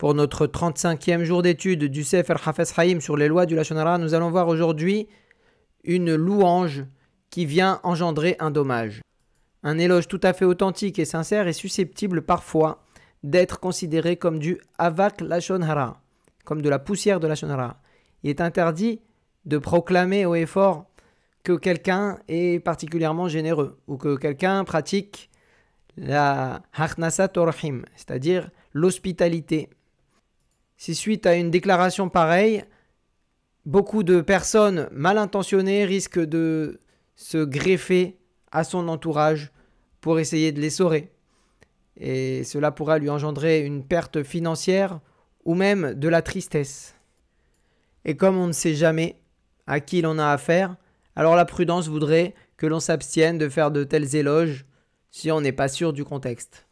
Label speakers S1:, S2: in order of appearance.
S1: Pour notre 35e jour d'étude du Sefer Hafez Haïm sur les lois du Lashon Hara, nous allons voir aujourd'hui une louange qui vient engendrer un dommage. Un éloge tout à fait authentique et sincère est susceptible parfois d'être considéré comme du Avak Lashon Hara, comme de la poussière de Lashon Hara. Il est interdit de proclamer haut et fort que quelqu'un est particulièrement généreux ou que quelqu'un pratique la Hachnasat Orhim, c'est-à-dire l'hospitalité si suite à une déclaration pareille, beaucoup de personnes mal intentionnées risquent de se greffer à son entourage pour essayer de l'essorer. Et cela pourra lui engendrer une perte financière ou même de la tristesse. Et comme on ne sait jamais à qui l'on a affaire, alors la prudence voudrait que l'on s'abstienne de faire de tels éloges si on n'est pas sûr du contexte.